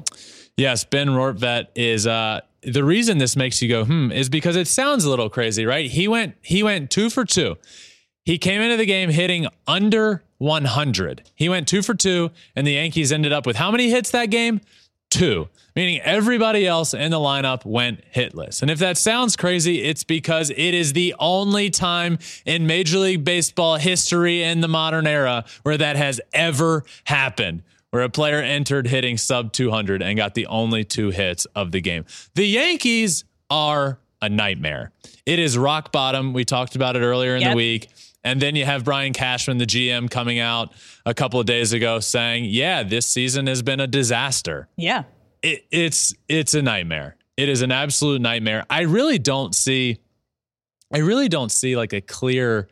Yes, Ben Rortvedt is uh the reason this makes you go hmm is because it sounds a little crazy, right? He went he went 2 for 2. He came into the game hitting under 100. He went 2 for 2 and the Yankees ended up with how many hits that game? 2. Meaning everybody else in the lineup went hitless. And if that sounds crazy, it's because it is the only time in Major League Baseball history in the modern era where that has ever happened where a player entered hitting sub 200 and got the only two hits of the game. The Yankees are a nightmare. It is rock bottom. We talked about it earlier in Yep. the week. And then you have Brian Cashman, the GM, coming out a couple of days ago saying, "Yeah, this season has been a disaster." Yeah. It, it's it's a nightmare. It is an absolute nightmare. I really don't see, I really don't see like a clear,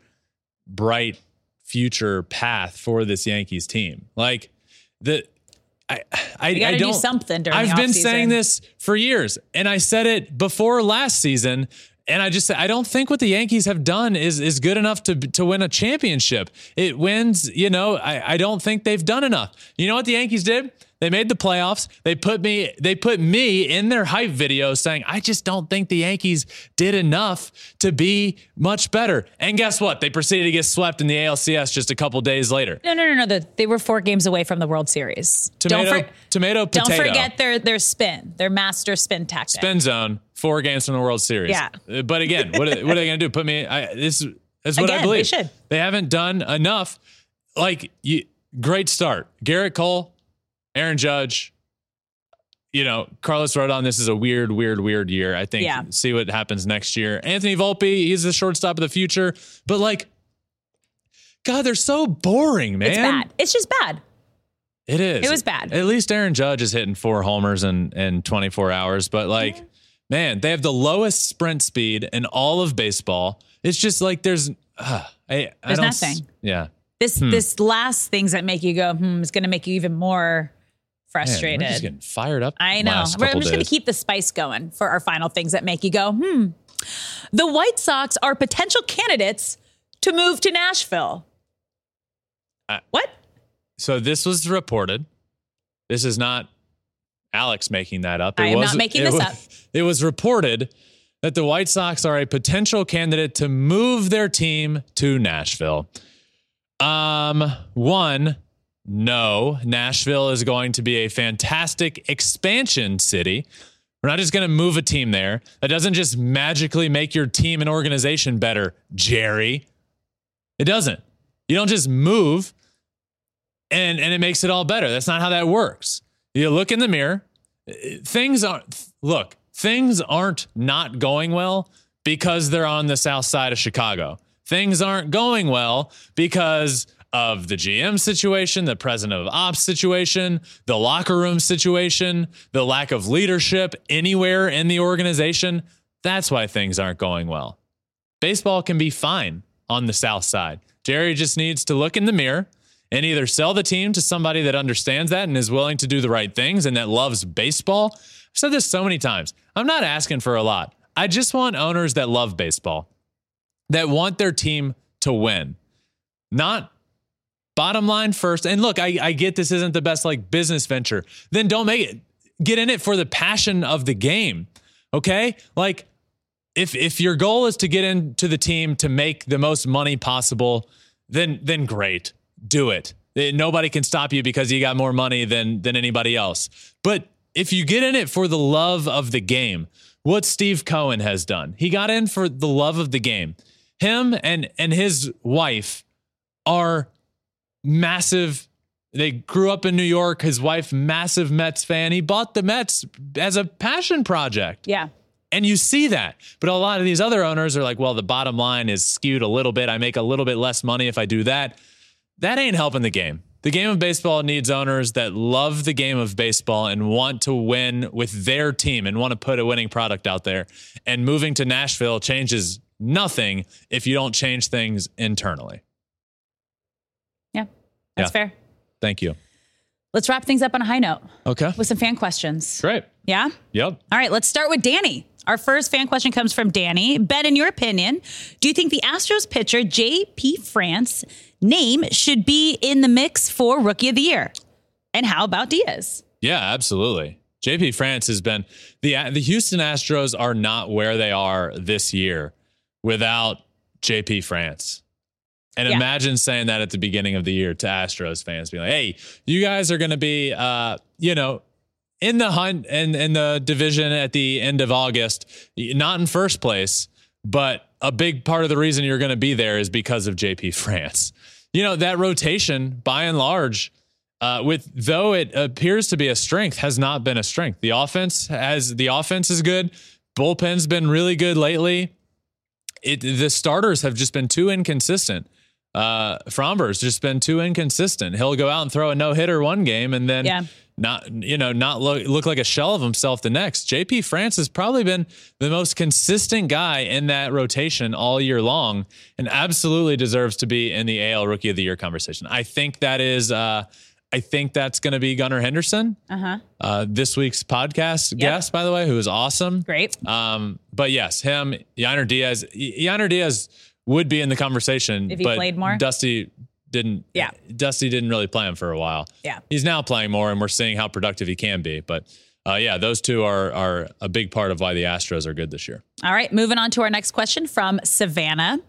bright future path for this Yankees team. Like the, I I, I don't do something during I've been saying this for years, and I said it before last season. And I just said I don't think what the Yankees have done is is good enough to to win a championship. It wins, you know. I, I don't think they've done enough. You know what the Yankees did? They made the playoffs. They put me they put me in their hype video saying I just don't think the Yankees did enough to be much better. And guess what? They proceeded to get swept in the ALCS just a couple days later. No, no, no, no. They were four games away from the World Series. Tomato, don't, for- tomato, don't forget their their spin, their master spin tactic. spin zone, four games from the World Series. Yeah. Uh, But again, what are, what are they going to do? Put me. I, this is what I Again, they believe. should. They haven't done enough. Like you, great start, Gerrit Cole, Aaron Judge. You know, Carlos Rodon. This is a weird, weird, weird year. I think. Yeah. See what happens next year. Anthony Volpe. He's the shortstop of the future. But like, God, they're so boring, man. It's bad. It's just bad. It is. It was bad. At least Aaron Judge is hitting four homers in, in 24 hours. But like, man, they have the lowest sprint speed in all of baseball. It's just like there's, uh, I, I There's don't nothing. Yeah. This this last things that make you go hmm is going to make you even more Man, frustrated. just getting fired up. I know. We're- I'm just going to keep the spice going for our final things that make you go, hmm. the White Sox are potential candidates to move to Nashville. Uh, what? So this was reported. This is not Alex making that up. It I am not making this was, up. It was reported that the White Sox are a potential candidate to move their team to Nashville. Um, one, no, Nashville is going to be a fantastic expansion city. We're not just going to move a team there. That doesn't just magically make your team and organization better, Jerry. It doesn't. You don't just move and and it makes it all better. That's not how that works. You look in the mirror. Things aren't look, things aren't not going well because they're on the south side of Chicago. Things aren't going well because of the GM situation, the president of ops situation, the locker room situation, the lack of leadership anywhere in the organization. That's why things aren't going well. Baseball can be fine on the south side. Jerry just needs to look in the mirror and either sell the team to somebody that understands that and is willing to do the right things and that loves baseball. I've said this so many times. I'm not asking for a lot. I just want owners that love baseball, that want their team to win, not bottom line first. And look, I, I get this isn't the best like business venture. Then don't make it. Get in it for the passion of the game. Okay? Like if if your goal is to get into the team to make the most money possible, then then great do it. Nobody can stop you because you got more money than than anybody else. But if you get in it for the love of the game, what Steve Cohen has done, he got in for the love of the game. Him and and his wife are massive. They grew up in New York. His wife, massive Mets fan. He bought the Mets as a passion project. Yeah. And you see that. But a lot of these other owners are like, well, the bottom line is skewed a little bit. I make a little bit less money if I do that that ain't helping the game. The game of baseball needs owners that love the game of baseball and want to win with their team and want to put a winning product out there. And moving to Nashville changes nothing if you don't change things internally. Yeah, that's Yeah. fair. Thank you. Let's wrap things up on a high note Okay. with some fan questions. Great. Yeah? Yep. All right, let's start with Danny. Our first fan question comes from Danny. Ben, in your opinion, do you think the Astros pitcher J.P. France name should be in the mix for Rookie of the Year? And how about Diaz? Yeah, absolutely. JP France has been the the Houston Astros are not where they are this year without JP France. And Yeah. imagine saying that at the beginning of the year to Astros fans, being like, "Hey, you guys are going to be, uh, you know, in the hunt and in the division at the end of August, not in first place, but a big part of the reason you're going to be there is because of JP France. You know that rotation, by and large, uh, with though it appears to be a strength, has not been a strength. The offense has the offense is good. Bullpen's been really good lately. It the starters have just been too inconsistent. Uh, Framber's just been too inconsistent. He'll go out and throw a no hitter one game and then Yeah. Not you know not look look like a shell of himself the next. JP France has probably been the most consistent guy in that rotation all year long, and absolutely deserves to be in the AL Rookie of the Year conversation. I think that is. Uh, I think that's going to be Gunnar Henderson, Uh-huh. uh, this week's podcast guest, by the way, who is awesome. Great. Um, but yes, him, Yainer Diaz. Yainer Diaz would be in the conversation If he but played more? Dusty didn't. Yeah. Dusty didn't really play him for a while. Yeah. he's now playing more, and we're seeing how productive he can be. But uh, yeah, those two are are a big part of why the Astros are good this year. All right, moving on to our next question from Savannah.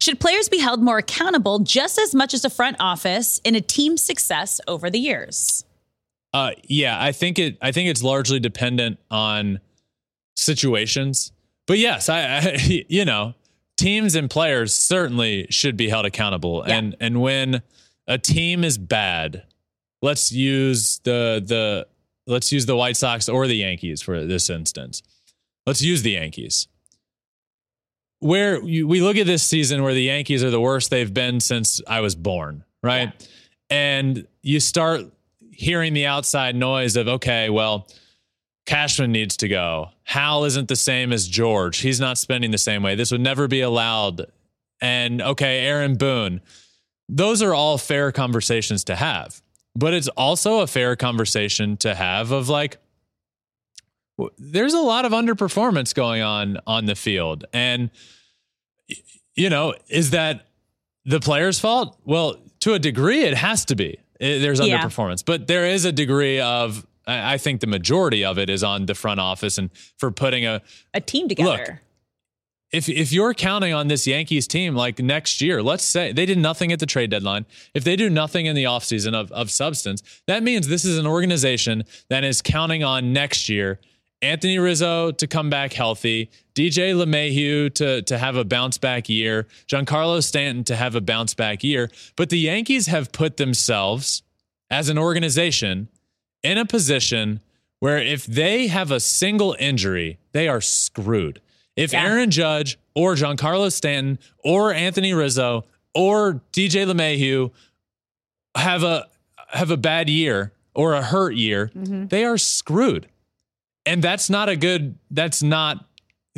Should players be held more accountable just as much as the front office in a team's success over the years? Uh, yeah, I think it. I think it's largely dependent on situations. But yes, I, I you know, teams and players certainly should be held accountable. Yeah. And and when a team is bad, let's use the the let's use the White Sox or the Yankees for this instance. Let's use the Yankees. Where you, we look at this season where the Yankees are the worst they've been since I was born, right? And you start hearing the outside noise of, okay, well, Cashman needs to go. Hal isn't the same as George. He's not spending the same way. This would never be allowed. And okay, Aaron Boone. Those are all fair conversations to have. But it's also a fair conversation to have of like, there's a lot of underperformance going on on the field. And, you know, is that the player's fault? Well, to a degree, it has to be. It, there's Yeah. underperformance, but there is a degree of, I I think the majority of it is on the front office and for putting a, A team together. Look, if if you're counting on this Yankees team like next year, let's say they did nothing at the trade deadline. If they do nothing in the offseason of, of substance, that means this is an organization that is counting on next year Anthony Rizzo to come back healthy, DJ LeMahieu to, to have a bounce back year, Giancarlo Stanton to have a bounce back year. But the Yankees have put themselves as an organization in a position where if they have a single injury, they are screwed. If Yeah. Aaron Judge or Giancarlo Stanton or Anthony Rizzo or DJ LeMahieu have a have a bad year or a hurt year, mm-hmm. they are screwed. And that's not a good that's not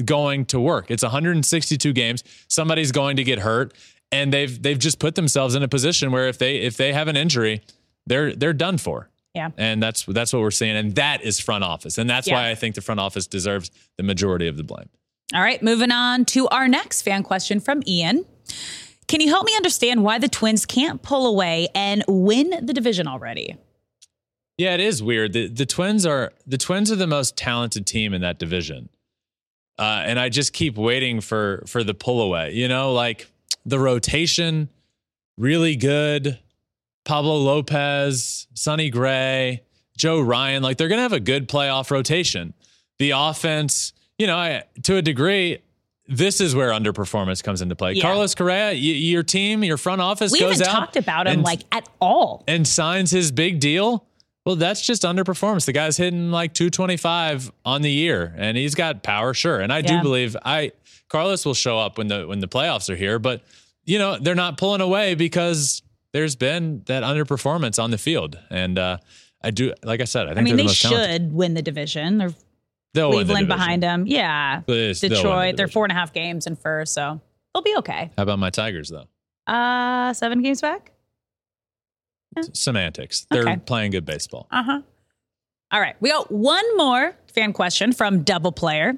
going to work. It's 162 games. Somebody's going to get hurt and they've they've just put themselves in a position where if they if they have an injury, they're they're done for. Yeah. And that's that's what we're seeing and that is front office. And that's Yeah. why I think the front office deserves the majority of the blame. All right, moving on to our next fan question from Ian. Can you help me understand why the Twins can't pull away and win the division already? Yeah, it is weird. The the Twins are the Twins are the most talented team in that division. Uh, and I just keep waiting for for the pull away. You know, like the rotation, really good. Pablo Lopez, Sonny Gray, Joe Ryan, like they're gonna have a good playoff rotation. The offense, you know, I, to a degree, this is where underperformance comes into play. Yeah. Carlos Correa, y- your team, your front office We goes haven't out talked about him and- like at all. and signs his big deal, well, that's just underperformance. The guy's hitting like 225 on the year, and he's got power, sure. And I do believe I Carlos will show up when the when the playoffs are here, but you know they're not pulling away because there's been that underperformance on the field, and uh, I do like I said, I think I mean, they're the they most talented. should win the division. They're They'll the Cleveland division. behind them. Yeah. They'll win the Detroit, they're four and a half games in first, so they'll be okay. How about my Tigers though? Uh, seven games back? Semantics. They're Okay. playing good baseball. Uh huh. All right. We got one more fan question from Double Player.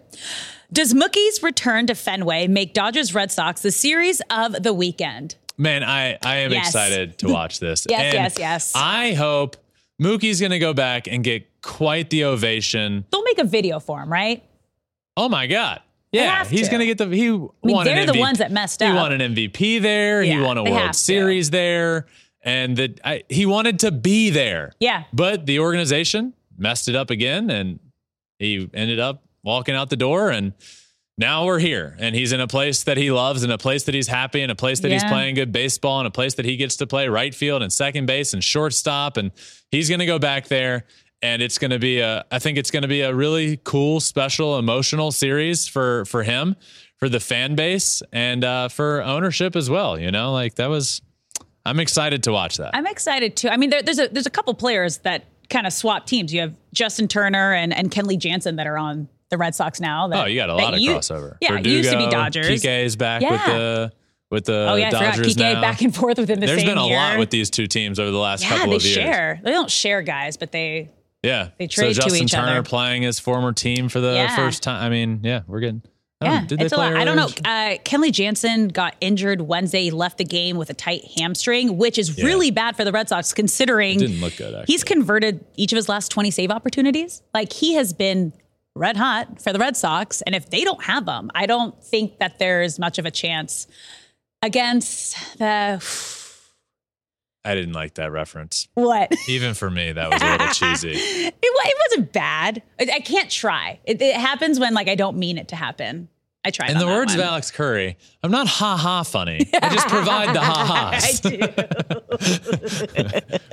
Does Mookie's return to Fenway make Dodgers Red Sox the series of the weekend? Man, I, I am Yes. excited to watch this. Yes, And yes, yes. I hope Mookie's going to go back and get quite the ovation. They'll make a video for him, right? Oh my God. Yeah, he's to. going to get the. He I mean, they're the ones that messed up. He won an MVP there. he Yeah, won a World to. Series there, and that he wanted to be there. Yeah. but the organization messed it up again, and he ended up walking out the door. And now we're here, and he's in a place that he loves, and a place that he's happy, and a place that he's playing good baseball, and a place that he gets to play right field and second base and shortstop, and he's going to go back there. And it's going to be a, I think it's going to be a really cool, special, emotional series for for him, for the fan base, and uh, for ownership as well. You know, like that was, I'm excited to watch that. I'm excited too. I mean, there, there's a there's a couple players that kind of swap teams. You have Justin Turner and and Kenley Jansen that are on the Red Sox now. That, Oh, you got a lot of you- crossover. Yeah, it used to be Dodgers. Kike is back with the with the Oh yeah, I forgot Dodgers Kike now. back and forth within the There's same been a year. lot with these two teams over the last yeah, couple of years. They share. They don't share guys, but they Yeah, They trade so to Justin each Turner other. playing his former team for the Yeah. first time. I mean, yeah, we're getting. I yeah, don't- did they it's a lot. I don't know. Uh, Kenley Jansen got injured Wednesday. He left the game with a tight hamstring, which is Yeah. really bad for the Red Sox considering It didn't look good, He's converted each of his last 20 save opportunities. Like he has been red hot for the Red Sox. And if they don't have him, I don't think that there's much of a chance against the I didn't like that reference. what? Even for me, that was a little cheesy. It, it wasn't bad. I, I can't try. It, it happens when like I don't mean it to happen. I try. In the words one. of Alex Curry, I'm not ha ha funny. I just provide the ha I ha's, do.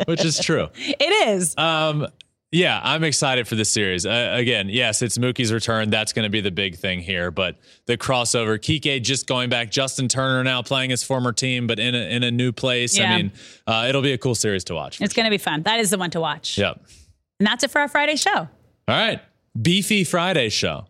which is true. It is. Um, yeah, I'm excited for this series. Uh, again, yes, it's Mookie's return. That's going to be the big thing here. But the crossover, Kike just going back, Justin Turner now playing his former team, but in a, in a new place. Yeah. I mean, uh, it'll be a cool series to watch. it's going to be fun. That is the one to watch. Yep. And that's it for our Friday show. All right. Beefy Friday show.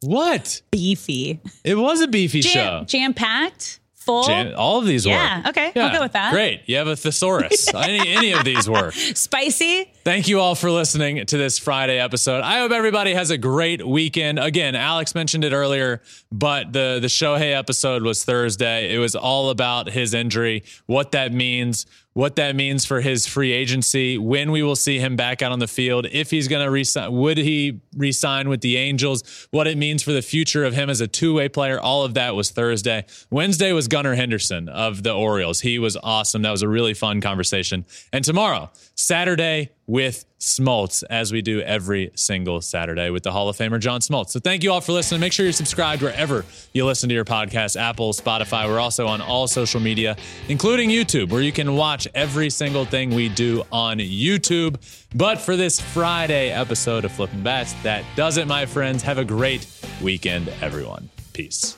What? Beefy. It was a beefy Jam, show. jam packed, full. Jam- all of these were. Yeah, work. okay, I'll go with that. Great. You have a thesaurus. any, any of these work. spicy. Thank you all for listening to this Friday episode. I hope everybody has a great weekend. Again, Alex mentioned it earlier, but the the Shohei episode was Thursday. It was all about his injury, what that means, what that means for his free agency, when we will see him back out on the field, if he's going to resign, would he resign with the Angels, what it means for the future of him as a two way player. All of that was Thursday. Wednesday was Gunnar Henderson of the Orioles. He was awesome. That was a really fun conversation. And tomorrow, Saturday, with Smoltz, as we do every single Saturday with the Hall of Famer John Smoltz. So thank you all for listening. Make sure you're subscribed wherever you listen to your podcast Apple, Spotify. We're also on all social media, including YouTube, where you can watch every single thing we do on YouTube. But for this Friday episode of Flipping Bats, that does it, my friends. Have a great weekend, everyone. Peace.